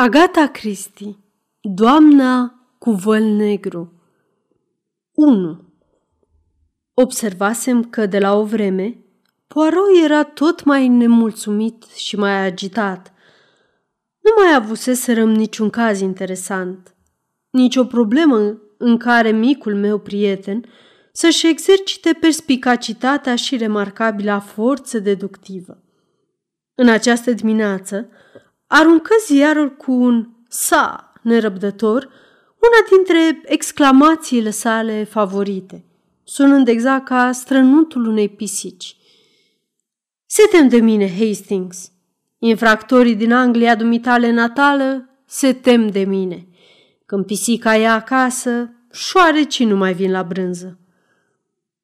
Agata Cristi Doamna cu văl negru 1. Observasem că de la o vreme Poirot era tot mai nemulțumit și mai agitat. Nu mai avuseserăm niciun caz interesant, nici o problemă în care micul meu prieten să-și exercite perspicacitatea și remarcabila forță deductivă. În această dimineață, aruncă ziarul cu un sa nerăbdător, una dintre exclamațiile sale favorite, sunând exact ca strănutul unei pisici. Se tem de mine, Hastings. Infractorii din Anglia dumitale natală se tem de mine. Când pisica e acasă, șoarecii nu mai vin la brânză.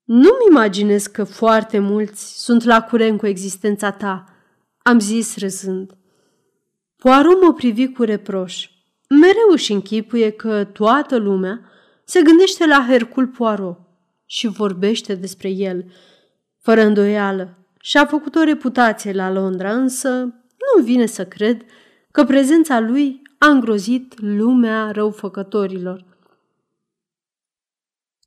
Nu-mi imaginez că foarte mulți sunt la curent cu existența ta, am zis râzând. Poirot mă privi cu reproș. Mereu își închipuie că toată lumea se gândește la Hercul Poirot și vorbește despre el, fără îndoială. Și-a făcut o reputație la Londra, însă nu vine să cred că prezența lui a îngrozit lumea răufăcătorilor.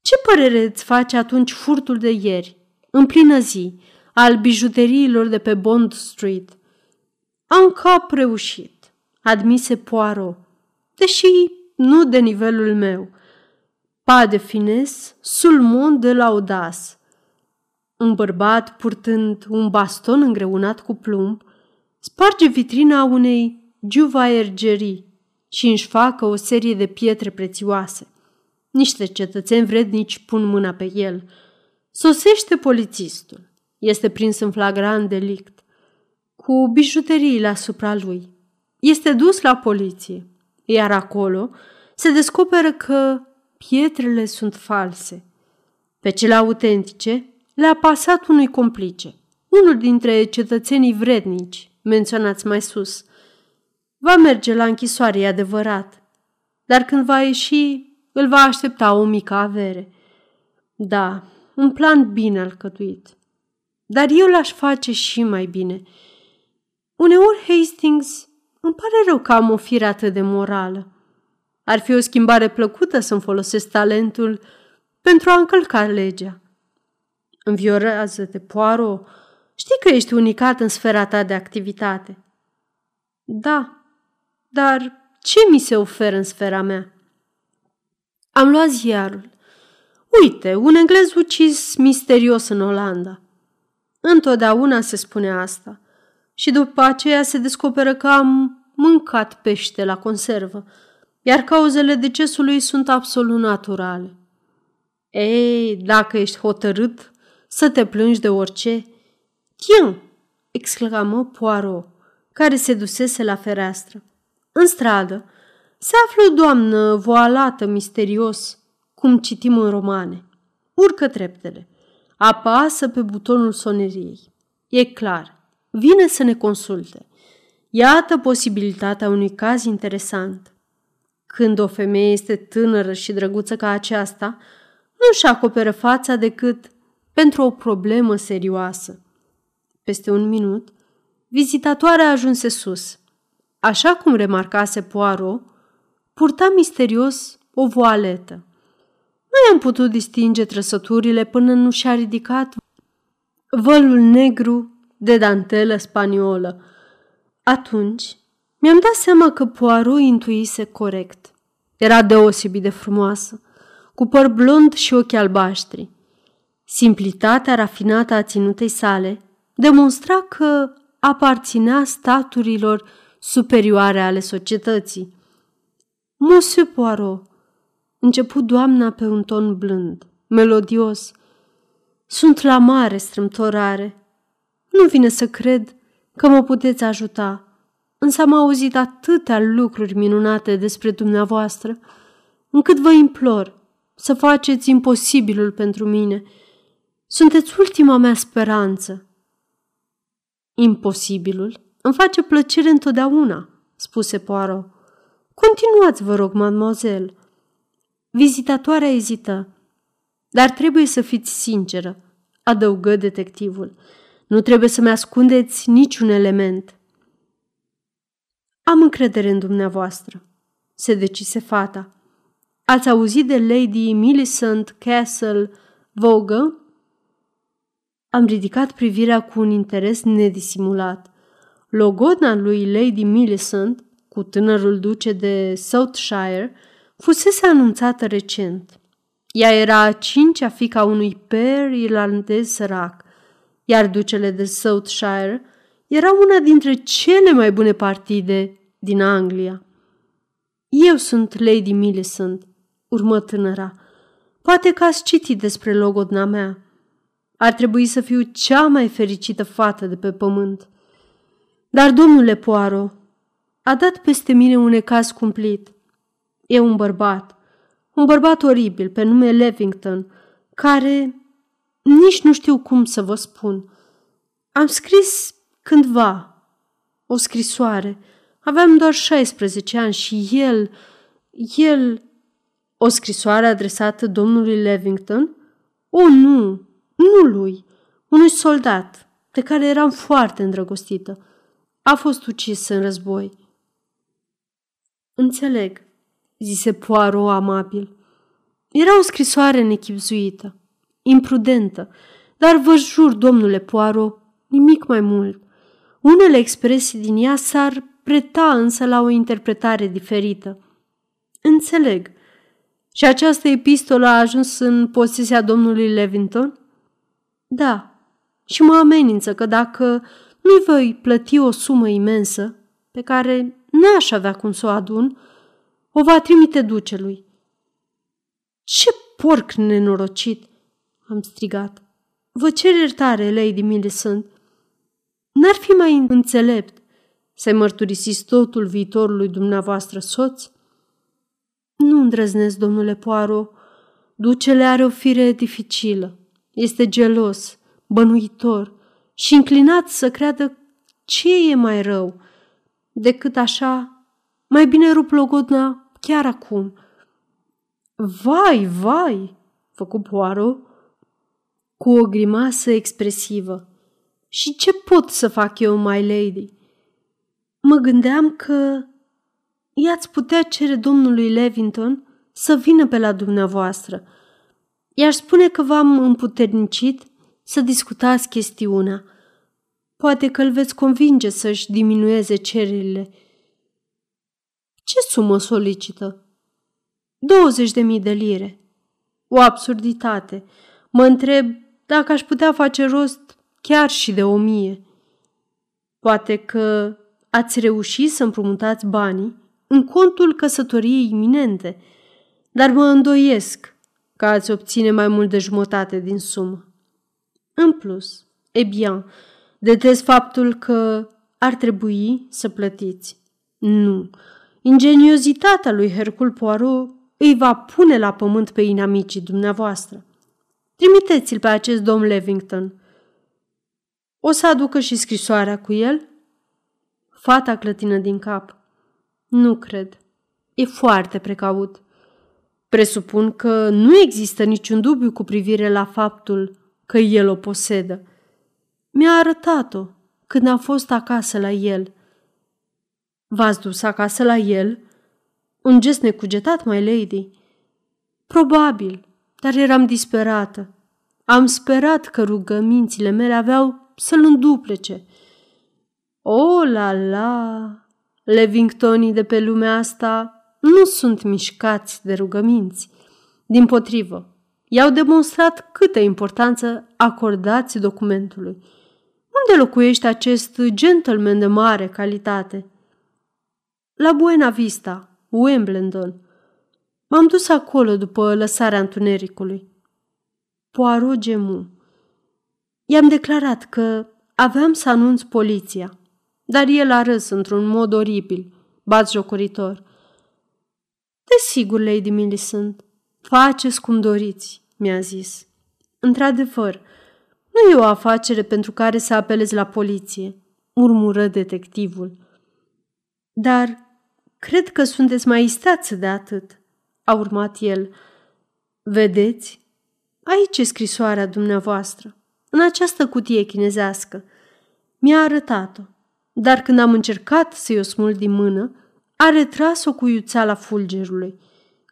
Ce părere îți face atunci furtul de ieri, în plină zi, al bijuteriilor de pe Bond Street? Am cap reușit, admise Poirot, deși nu de nivelul meu. Pa de fines, sulmon de laudas. Un bărbat purtând un baston îngreunat cu plumb sparge vitrina unei juvaergerii și își facă o serie de pietre prețioase. Niște cetățeni vrednici pun mâna pe el. Sosește polițistul. Este prins în flagrant delict cu bijuteriile asupra lui. Este dus la poliție, iar acolo se descoperă că pietrele sunt false. Pe cele autentice le-a pasat unui complice, unul dintre cetățenii vrednici, menționați mai sus. Va merge la închisoare, e adevărat, dar când va ieși, îl va aștepta o mică avere. Da, un plan bine alcătuit. Dar eu l-aș face și mai bine – Uneori, Hastings, îmi pare rău că am o fire atât de morală. Ar fi o schimbare plăcută să-mi folosesc talentul pentru a încălca legea. Înviorează-te, Poirot. Știi că ești unicat în sfera ta de activitate. Da, dar ce mi se oferă în sfera mea? Am luat ziarul. Uite, un englez ucis misterios în Olanda. Întotdeauna se spune asta – și după aceea se descoperă că am mâncat pește la conservă, iar cauzele decesului sunt absolut naturale. Ei, dacă ești hotărât să te plângi de orice, Tiens! exclamă Poirot, care se dusese la fereastră. În stradă se află o doamnă voalată misterios, cum citim în romane. Urcă treptele. Apasă pe butonul soneriei. E clar, vine să ne consulte. Iată posibilitatea unui caz interesant. Când o femeie este tânără și drăguță ca aceasta, nu își acoperă fața decât pentru o problemă serioasă. Peste un minut, vizitatoarea ajunse sus. Așa cum remarcase Poirot, purta misterios o voaletă. Nu i-am putut distinge trăsăturile până nu și-a ridicat vălul negru de dantelă spaniolă. Atunci mi-am dat seama că Poirot intuise corect. Era deosebit de frumoasă, cu păr blond și ochi albaștri. Simplitatea rafinată a ținutei sale demonstra că aparținea staturilor superioare ale societății. Monsieur Poirot, început doamna pe un ton blând, melodios. Sunt la mare strâmtorare nu vine să cred că mă puteți ajuta, însă am auzit atâtea lucruri minunate despre dumneavoastră, încât vă implor să faceți imposibilul pentru mine. Sunteți ultima mea speranță. Imposibilul îmi face plăcere întotdeauna, spuse Poirot. Continuați, vă rog, mademoiselle. Vizitatoarea ezită. Dar trebuie să fiți sinceră, adăugă detectivul. Nu trebuie să-mi ascundeți niciun element. Am încredere în dumneavoastră, se decise fata. Ați auzit de Lady Millicent Castle Vogă? Am ridicat privirea cu un interes nedisimulat. Logodna lui Lady Millicent, cu tânărul duce de Southshire, fusese anunțată recent. Ea era a cincea fica unui per irlandez sărac, iar ducele de Southshire era una dintre cele mai bune partide din Anglia. Eu sunt Lady Millicent, urmă tânăra. Poate că ați citit despre logodna mea. Ar trebui să fiu cea mai fericită fată de pe pământ. Dar, domnule Poaro, a dat peste mine un ecaz cumplit. E un bărbat, un bărbat oribil pe nume Levington, care nici nu știu cum să vă spun. Am scris cândva o scrisoare. Aveam doar 16 ani și el, el... O scrisoare adresată domnului Levington? O, nu, nu lui, unui soldat de care eram foarte îndrăgostită. A fost ucis în război. Înțeleg, zise Poirot amabil. Era o scrisoare nechipzuită, imprudentă, dar vă jur, domnule Poirot, nimic mai mult. Unele expresii din ea s-ar preta însă la o interpretare diferită. Înțeleg. Și această epistolă a ajuns în posesia domnului Levington? Da. Și mă amenință că dacă nu voi plăti o sumă imensă, pe care n-aș avea cum să o adun, o va trimite ducelui. Ce porc nenorocit! Am strigat. Vă cer iertare, Lady Millicent. N-ar fi mai înțelept să-i mărturisiți totul viitorului dumneavoastră soț? Nu îndrăznesc, domnule Poaro. Ducele are o fire dificilă. Este gelos, bănuitor și înclinat să creadă ce e mai rău decât așa. Mai bine rup logodna chiar acum. Vai, vai, făcu Poaro cu o grimasă expresivă. Și ce pot să fac eu, my lady? Mă gândeam că i-ați putea cere domnului Levington să vină pe la dumneavoastră. I-aș spune că v-am împuternicit să discutați chestiunea. Poate că îl veți convinge să-și diminueze cererile. Ce sumă solicită? 20 de mii de lire. O absurditate. Mă întreb dacă aș putea face rost chiar și de o mie. Poate că ați reușit să împrumutați banii în contul căsătoriei iminente, dar mă îndoiesc că ați obține mai mult de jumătate din sumă. În plus, e bine, detest faptul că ar trebui să plătiți. Nu, ingeniozitatea lui Hercul Poirot îi va pune la pământ pe inamicii dumneavoastră. Trimiteți-l pe acest domn Levington. O să aducă și scrisoarea cu el? Fata clătină din cap. Nu cred. E foarte precaut. Presupun că nu există niciun dubiu cu privire la faptul că el o posedă. Mi-a arătat-o când am fost acasă la el. V-ați dus acasă la el? Un gest necugetat, mai lady. Probabil, dar eram disperată. Am sperat că rugămințile mele aveau să-l înduplece. O, la, la! Levingtonii de pe lumea asta nu sunt mișcați de rugăminți. Din potrivă, i-au demonstrat câtă importanță acordați documentului. Unde locuiește acest gentleman de mare calitate? La Buena Vista, Wimbledon. M-am dus acolo după lăsarea întunericului. Poirot gemu. I-am declarat că aveam să anunț poliția, dar el a râs într-un mod oribil, jocoritor. Desigur, Lady Millicent, faceți cum doriți, mi-a zis. Într-adevăr, nu e o afacere pentru care să apelezi la poliție, murmură detectivul. Dar Cred că sunteți mai istați de atât, a urmat el. Vedeți? Aici e scrisoarea dumneavoastră, în această cutie chinezească. Mi-a arătat-o. dar când am încercat să-i o smul din mână, a retras-o cu iuțeala fulgerului.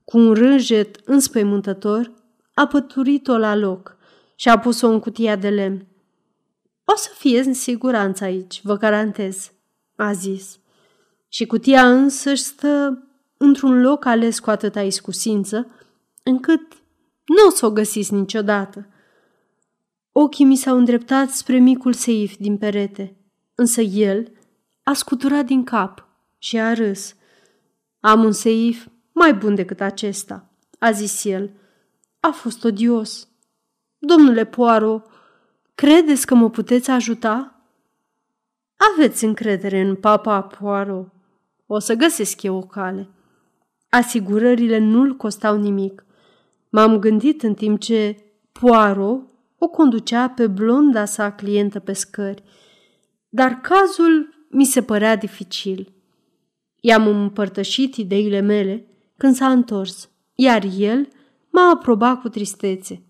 Cu un rânjet înspăimântător, a păturit-o la loc și a pus-o în cutia de lemn. O să fie în siguranță aici, vă garantez, a zis. Și cutia însă stă într-un loc ales cu atâta iscusință, încât nu o să o găsiți niciodată. Ochii mi s-au îndreptat spre micul seif din perete, însă el a scuturat din cap și a râs. Am un seif mai bun decât acesta, a zis el. A fost odios. Domnule Poirot, credeți că mă puteți ajuta? Aveți încredere în papa Poirot. O să găsesc eu o cale. Asigurările nu-l costau nimic. M-am gândit în timp ce Poirot o conducea pe blonda sa clientă pe scări, dar cazul mi se părea dificil. I-am împărtășit ideile mele când s-a întors, iar el m-a aprobat cu tristețe.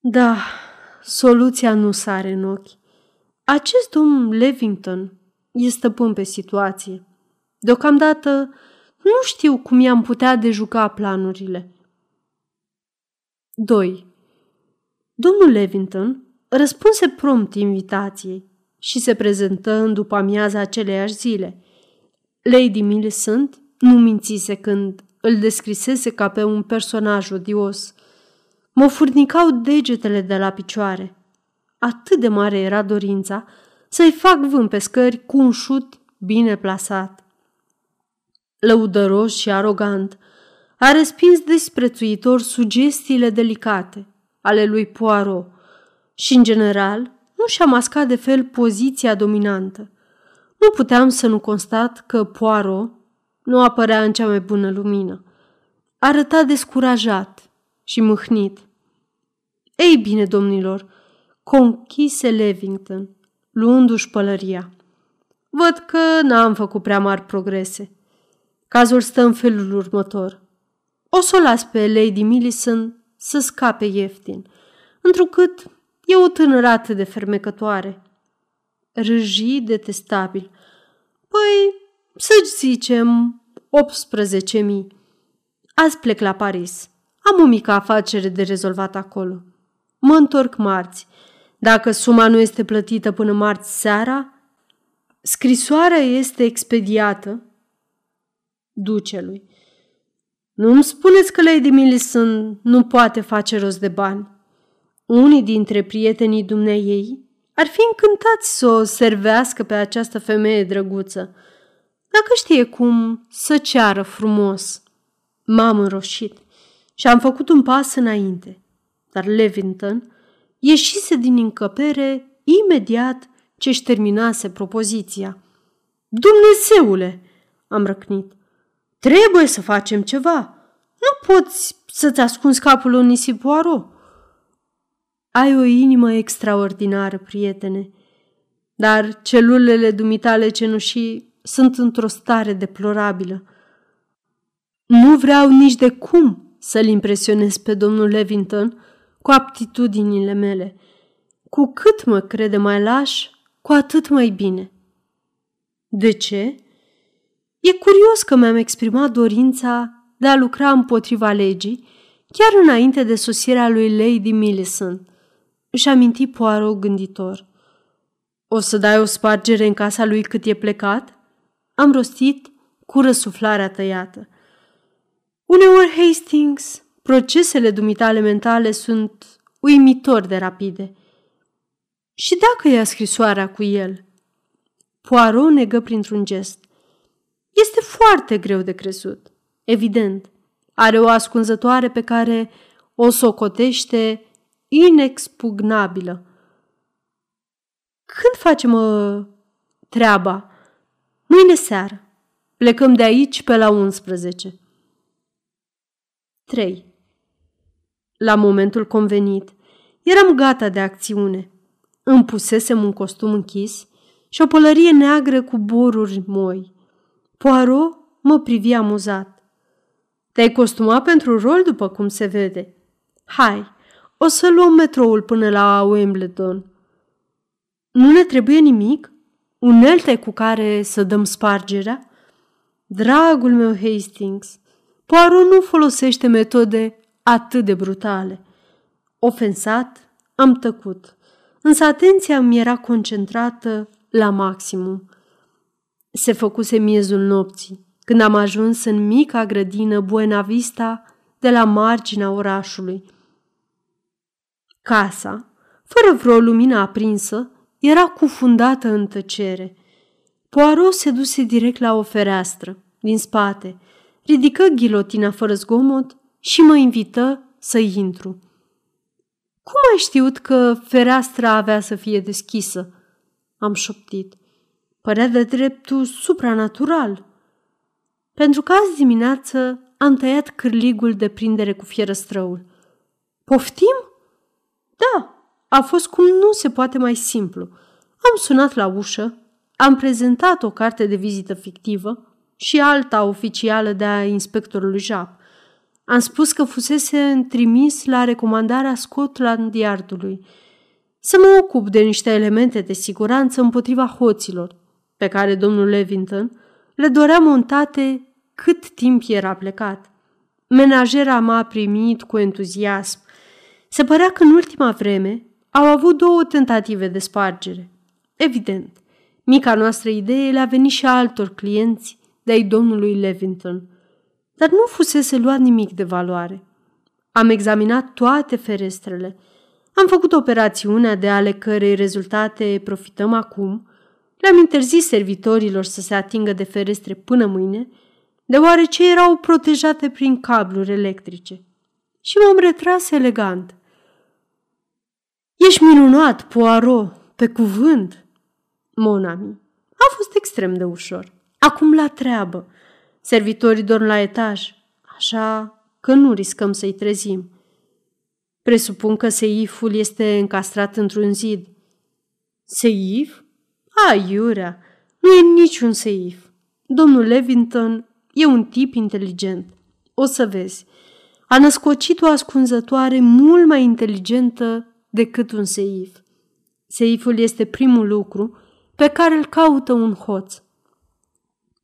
Da, soluția nu sare în ochi. Acest domn Levington e stăpân pe situație. Deocamdată nu știu cum i-am putea dejuca planurile. 2. Domnul Levington răspunse prompt invitației și se prezentă în după amiaza aceleiași zile. Lady Millicent nu mințise când îl descrisese ca pe un personaj odios. Mă furnicau degetele de la picioare. Atât de mare era dorința să-i fac vânt pe scări cu un șut bine plasat. Lăudăros și arogant, a respins disprețuitor sugestiile delicate ale lui Poirot și, în general, nu și-a mascat de fel poziția dominantă. Nu puteam să nu constat că Poirot nu apărea în cea mai bună lumină. Arăta descurajat și mâhnit. Ei bine, domnilor, conchise Levington, luându-și pălăria. Văd că n-am făcut prea mari progrese. Cazul stă în felul următor. O să o las pe Lady Millicent să scape ieftin, întrucât e o tânără atât de fermecătoare. Râji detestabil. Păi, să zicem, 18.000. Azi plec la Paris. Am o mică afacere de rezolvat acolo. Mă întorc marți. Dacă suma nu este plătită până marți seara, scrisoarea este expediată ducelui. Nu-mi spuneți că Lady Millicent nu poate face rost de bani. Unii dintre prietenii dumneiei ar fi încântați să o servească pe această femeie drăguță, dacă știe cum să ceară frumos. M-am înroșit și am făcut un pas înainte, dar Levington ieșise din încăpere imediat ce-și terminase propoziția. Dumnezeule, am răcnit, trebuie să facem ceva. Nu poți să-ți ascunzi capul în nisip ai o inimă extraordinară, prietene, dar celulele dumitale cenușii sunt într-o stare deplorabilă. Nu vreau nici de cum să-l impresionez pe domnul Levington cu aptitudinile mele. Cu cât mă crede mai laș, cu atât mai bine. De ce? E curios că mi-am exprimat dorința de a lucra împotriva legii chiar înainte de sosirea lui Lady Millicent își aminti Poirot gânditor. O să dai o spargere în casa lui cât e plecat? Am rostit cu răsuflarea tăiată. Uneori, Hastings, procesele dumitale mentale sunt uimitor de rapide. Și dacă ia scrisoarea cu el? Poirot negă printr-un gest. Este foarte greu de crezut. Evident, are o ascunzătoare pe care o socotește inexpugnabilă. Când facem uh, treaba? Mâine seară. Plecăm de aici pe la 11. 3. La momentul convenit, eram gata de acțiune. Îmi pusesem un costum închis și o pălărie neagră cu boruri moi. Poirot mă privi amuzat. Te-ai costumat pentru rol, după cum se vede. Hai, o să luăm metroul până la Wimbledon. Nu ne trebuie nimic? Unelte cu care să dăm spargerea? Dragul meu Hastings, Poirot nu folosește metode atât de brutale. Ofensat, am tăcut, însă atenția mi era concentrată la maximum. Se făcuse miezul nopții, când am ajuns în mica grădină Buena Vista de la marginea orașului. Casa, fără vreo lumină aprinsă, era cufundată în tăcere. Poirot se duse direct la o fereastră, din spate, ridică ghilotina fără zgomot și mă invită să intru. Cum ai știut că fereastra avea să fie deschisă? Am șoptit. Părea de dreptul supranatural. Pentru că azi dimineață am tăiat cârligul de prindere cu fierăstrăul. Poftim? Da, a fost cum nu se poate mai simplu. Am sunat la ușă, am prezentat o carte de vizită fictivă și alta oficială de a inspectorului Jap. Am spus că fusese trimis la recomandarea Scotland Yardului să mă ocup de niște elemente de siguranță împotriva hoților, pe care domnul Levington le dorea montate cât timp era plecat. Menajera m-a primit cu entuziasm. Se părea că în ultima vreme au avut două tentative de spargere. Evident, mica noastră idee le-a venit și altor clienți de-ai domnului Levington, dar nu fusese luat nimic de valoare. Am examinat toate ferestrele, am făcut operațiunea de ale cărei rezultate profităm acum, le-am interzis servitorilor să se atingă de ferestre până mâine, deoarece erau protejate prin cabluri electrice. Și m-am retras elegant. Ești minunat, Poirot, pe cuvânt, Monami. A fost extrem de ușor. Acum la treabă. Servitorii dorm la etaj, așa că nu riscăm să-i trezim. Presupun că seiful este încastrat într-un zid. Seif? Aiurea, nu e niciun seif. Domnul Levington e un tip inteligent. O să vezi. A născocit o ascunzătoare mult mai inteligentă decât un seif. Seiful este primul lucru pe care îl caută un hoț.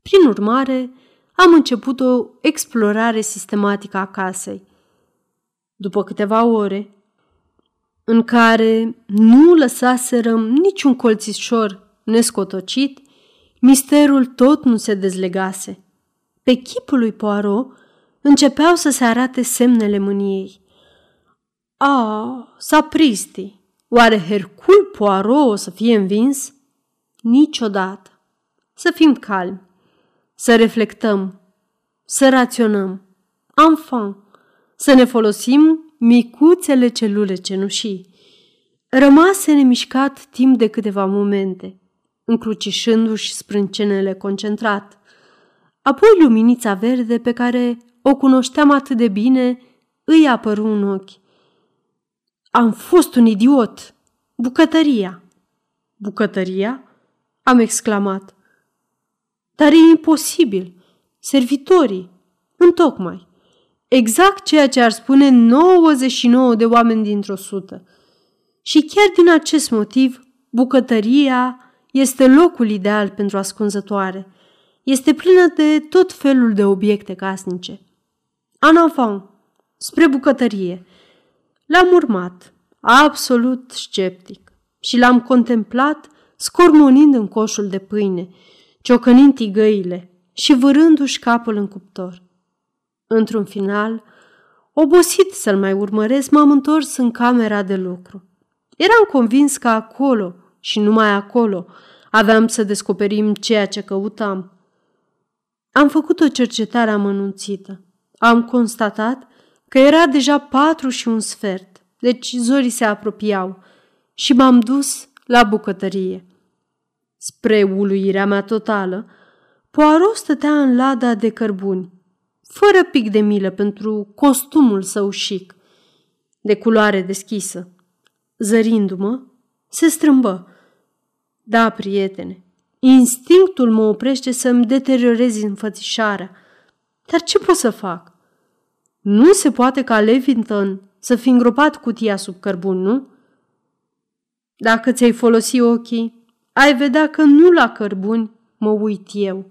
Prin urmare, am început o explorare sistematică a casei. După câteva ore, în care nu lăsaserăm niciun colțișor nescotocit, misterul tot nu se dezlegase. Pe chipul lui Poirot începeau să se arate semnele mâniei. A, sapristi, oare Hercul Poirot o să fie învins? Niciodată. Să fim calmi, să reflectăm, să raționăm. Enfant, să ne folosim micuțele celule cenușii. Rămase nemișcat timp de câteva momente, încrucișându-și sprâncenele concentrat. Apoi luminița verde pe care o cunoșteam atât de bine îi apăru în ochi. Am fost un idiot! Bucătăria! Bucătăria? Am exclamat. Dar e imposibil. Servitorii. Întocmai. Exact ceea ce ar spune 99 de oameni dintr-o sută. Și chiar din acest motiv, bucătăria este locul ideal pentru ascunzătoare. Este plină de tot felul de obiecte casnice. En avant, spre bucătărie. L-am urmat, absolut sceptic, și l-am contemplat scormonind în coșul de pâine, ciocănind tigăile și vârându-și capul în cuptor. Într-un final, obosit să-l mai urmăresc, m-am întors în camera de lucru. Eram convins că acolo și numai acolo aveam să descoperim ceea ce căutam. Am făcut o cercetare amănunțită. Am constatat că era deja patru și un sfert, deci zorii se apropiau și m-am dus la bucătărie. Spre uluirea mea totală, Poirot stătea în lada de cărbuni, fără pic de milă pentru costumul său chic, de culoare deschisă. Zărindu-mă, se strâmbă. Da, prietene, instinctul mă oprește să-mi deteriorez înfățișarea. Dar ce pot să fac? Nu se poate ca Levington să fi îngropat cutia sub cărbun, nu? Dacă ți-ai folosi ochii, ai vedea că nu la cărbuni mă uit eu.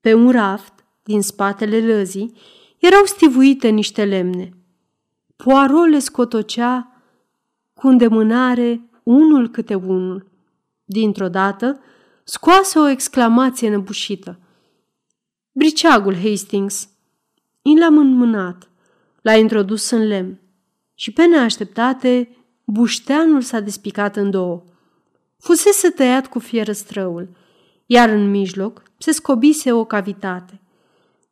Pe un raft, din spatele lăzii, erau stivuite niște lemne. Poirot le scotocea cu îndemânare unul câte unul. Dintr-o dată, scoase o exclamație năbușită. Briceagul Hastings! I l-am înmânat. L-a introdus în lemn și pe neașteptate bușteanul s-a despicat în două. Fusese tăiat cu fierăstrăul, iar în mijloc se scobise o cavitate.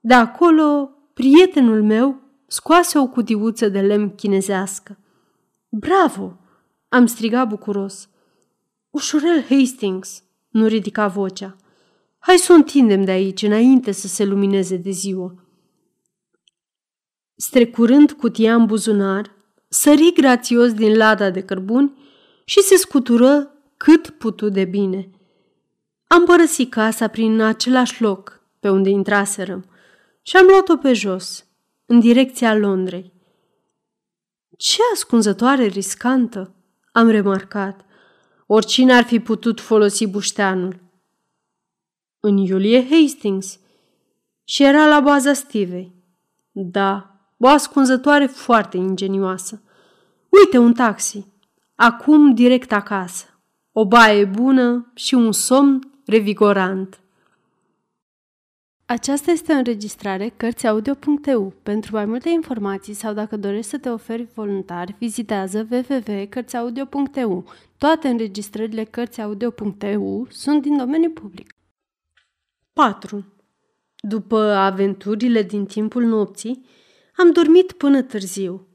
De acolo, prietenul meu scoase o cutiuță de lemn chinezească. Bravo! Am strigat bucuros. Ușurel Hastings, nu ridica vocea. Hai să o întindem de aici, înainte să se lumineze de ziua. Strecurând cutia în buzunar, sări grațios din lada de cărbuni și se scutură cât putu de bine. Am părăsit casa prin același loc pe unde intraserăm și am luat-o pe jos, în direcția Londrei. Ce ascunzătoare riscantă, am remarcat. Oricine ar fi putut folosi bușteanul. În iulie Hastings și era la baza Stivei. Da, o ascunzătoare foarte ingenioasă. Uite un taxi. Acum direct acasă. O baie bună și un somn revigorant. Aceasta este o înregistrare Cărțiaudio.eu. Pentru mai multe informații sau dacă dorești să te oferi voluntar, vizitează www.cărțiaudio.eu. Toate înregistrările Cărțiaudio.eu sunt din domeniu public. 4. După aventurile din timpul nopții, am dormit până târziu.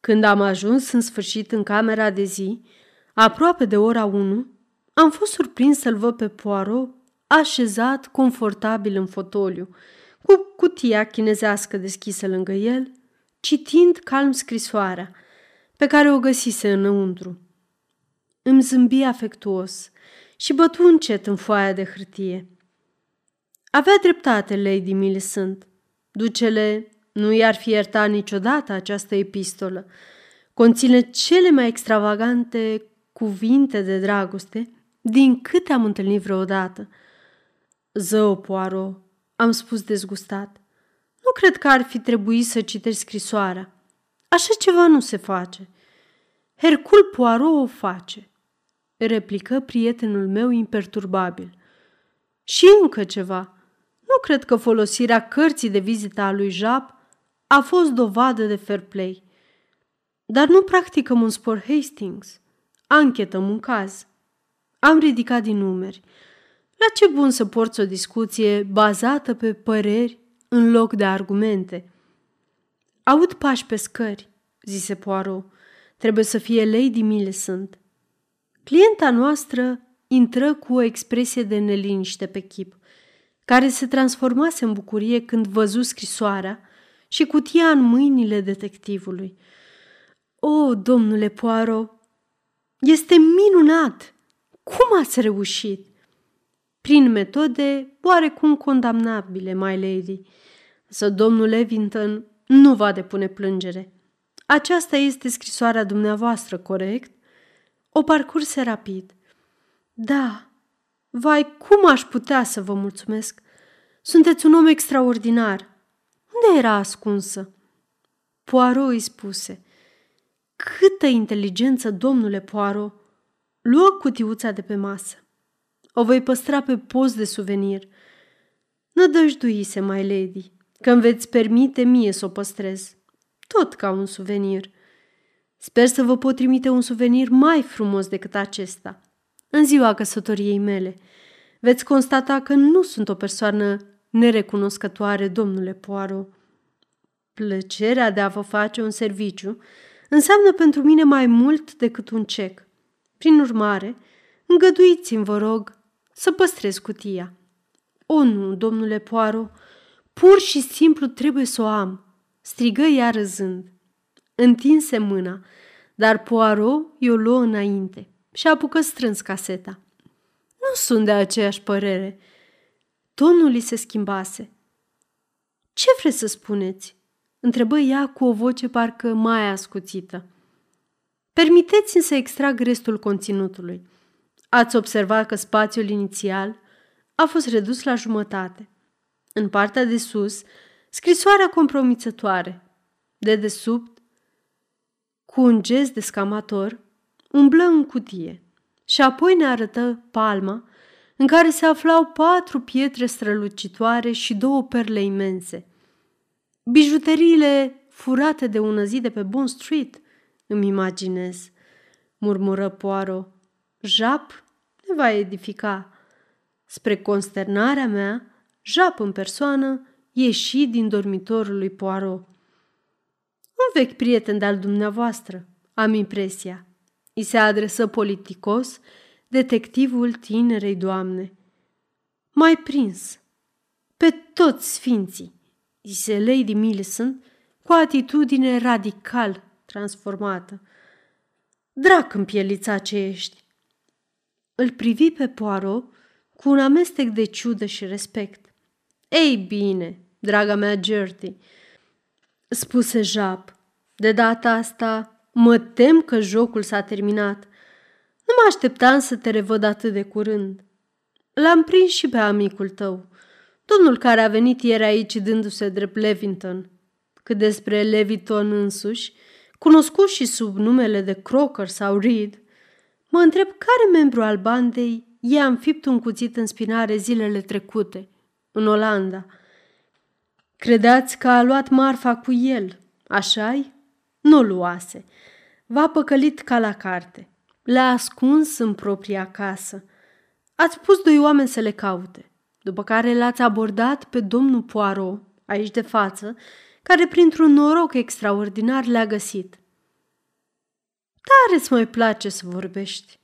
Când am ajuns în sfârșit în camera de zi, aproape de ora 1, am fost surprins să-l văd pe Poirot așezat confortabil în fotoliu, cu cutia chinezească deschisă lângă el, citind calm scrisoarea pe care o găsise înăuntru. Îmi zâmbi afectuos și bătu încet în foaia de hârtie. Avea dreptate Lady Millicent. Ducele nu i-ar fi iertat niciodată această epistolă. Conține cele mai extravagante cuvinte de dragoste din câte am întâlnit vreodată – Zău, Poaro, am spus dezgustat. Nu cred că ar fi trebuit să citești scrisoarea. Așa ceva nu se face. Hercul Poirot o face, replică prietenul meu imperturbabil. Și încă ceva. Nu cred că folosirea cărții de vizită a lui Jap a fost dovadă de fair play. Dar nu practicăm un spor Hastings. Anchetăm un caz. Am ridicat din numeri. La ce bun să porți o discuție bazată pe păreri în loc de argumente? Aud pași pe scări, zise Poirot. Trebuie să fie Lady Millicent. Clienta noastră intră cu o expresie de neliniște pe chip, care se transformase în bucurie când văzu scrisoarea și cutia în mâinile detectivului. O, domnule Poirot, este minunat! Cum ați reușit? Prin metode oarecum condamnabile, my lady. Să domnul Levington nu va depune plângere. Aceasta este scrisoarea dumneavoastră, corect? O parcurse rapid. Da, vai, cum aș putea să vă mulțumesc? Sunteți un om extraordinar. Unde era ascunsă? Poirot îi spuse. Câtă inteligență, domnule Poirot! Luă cutiuța de pe masă. O voi păstra pe post de suvenir. Nădăjduise, my lady, că îmi veți permite mie să o păstrez. Tot ca un suvenir. Sper să vă pot trimite un suvenir mai frumos decât acesta. În ziua căsătoriei mele, veți constata că nu sunt o persoană nerecunoscătoare, domnule Poirot. Plăcerea de a vă face un serviciu înseamnă pentru mine mai mult decât un cec. Prin urmare, îngăduiți-mi, vă rog, să păstrez cutia. O, nu, domnule Poaro, pur și simplu trebuie să o am, strigă ea râzând. Întinse mâna, dar Poaro i-o luă înainte și apucă strâns caseta. Nu sunt de aceeași părere. Tonul îi se schimbase. Ce vreți să spuneți? întrebă ea cu o voce parcă mai ascuțită. Permiteți-mi să extrag restul conținutului. Ați observat că spațiul inițial a fost redus la jumătate. În partea de sus, scrisoarea compromițătoare. De desubt, cu un gest de scamator, umblă în cutie și apoi ne arătă palma în care se aflau patru pietre strălucitoare și două perle imense. Bijuteriile furate de ună zi de pe Bond Street, îmi imaginez, murmură Poirot. Jap ne va edifica. Spre consternarea mea, Jap în persoană ieși din dormitorul lui Poirot. Un vechi prieten de-al dumneavoastră, am impresia. I se adresă politicos detectivul tinerei doamne. Mai prins, pe toți sfinții, zise Lady Millicent cu atitudine radical transformată. Drac în pielița ce ești! Îl privi pe Poirot cu un amestec de ciudă și respect. Ei bine, draga mea Gertie, spuse Jap, de data asta mă tem că jocul s-a terminat. Nu mă așteptam să te revăd atât de curând. L-am prins și pe amicul tău, domnul care a venit ieri aici dându-se drept Levington. Cât despre Leviton însuși, cunoscut și sub numele de Crocker sau Reed, mă întreb care membru al bandei i-a înfipt un cuțit în spinare zilele trecute, în Olanda. Credeați că a luat marfa cu el, așa-i? Nu luase. V-a păcălit ca la carte. Le-a ascuns în propria casă. Ați pus doi oameni să le caute, după care l-ați abordat pe domnul Poirot, aici de față, care printr-un noroc extraordinar le-a găsit. Tare îți mai place să vorbești,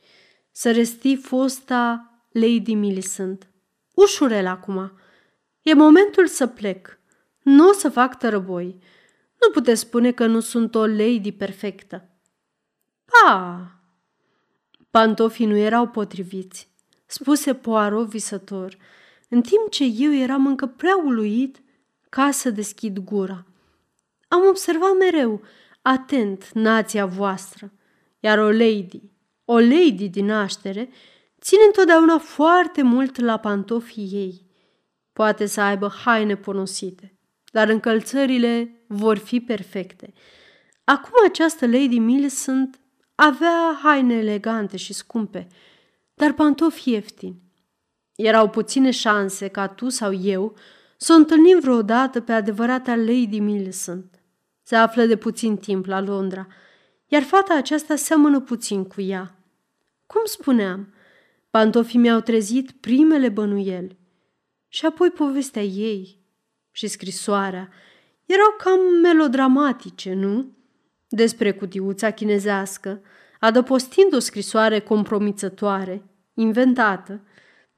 să resti fosta Lady Millicent. Ușurel acum. E momentul să plec. Nu o să fac tărăboi. Nu puteți spune că nu sunt o lady perfectă. Pa! Pantofii nu erau potriviți, spuse Poirot visător, în timp ce eu eram încă prea uluit ca să deschid gura. Am observat mereu, atent, nația voastră, iar o lady, o lady din naștere, ține întotdeauna foarte mult la pantofii ei. Poate să aibă haine ponosite, dar încălțările vor fi perfecte. Acum această Lady Millicent avea haine elegante și scumpe, dar pantofi ieftini. Erau puține șanse ca tu sau eu să o întâlnim vreodată pe adevărata Lady Millicent. Se află de puțin timp la Londra, iar fata aceasta seamănă puțin cu ea. Cum spuneam, pantofii mi-au trezit primele bănuieli și apoi povestea ei și scrisoarea erau cam melodramatice, nu? Despre cutiuța chinezească, adăpostind o scrisoare compromițătoare, inventată,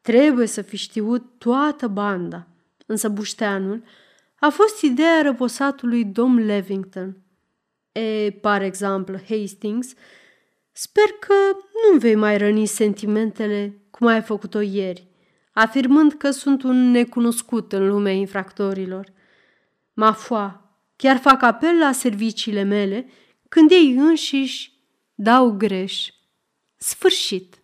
trebuie să fi știut toată banda. Însă bușteanul a fost ideea răposatului Dom Levington. E, par exemplu, Hastings, sper că nu vei mai răni sentimentele cum ai făcut-o ieri, afirmând că sunt un necunoscut în lumea infractorilor. Ma foi, chiar fac apel la serviciile mele când ei înșiși dau greș. Sfârșit.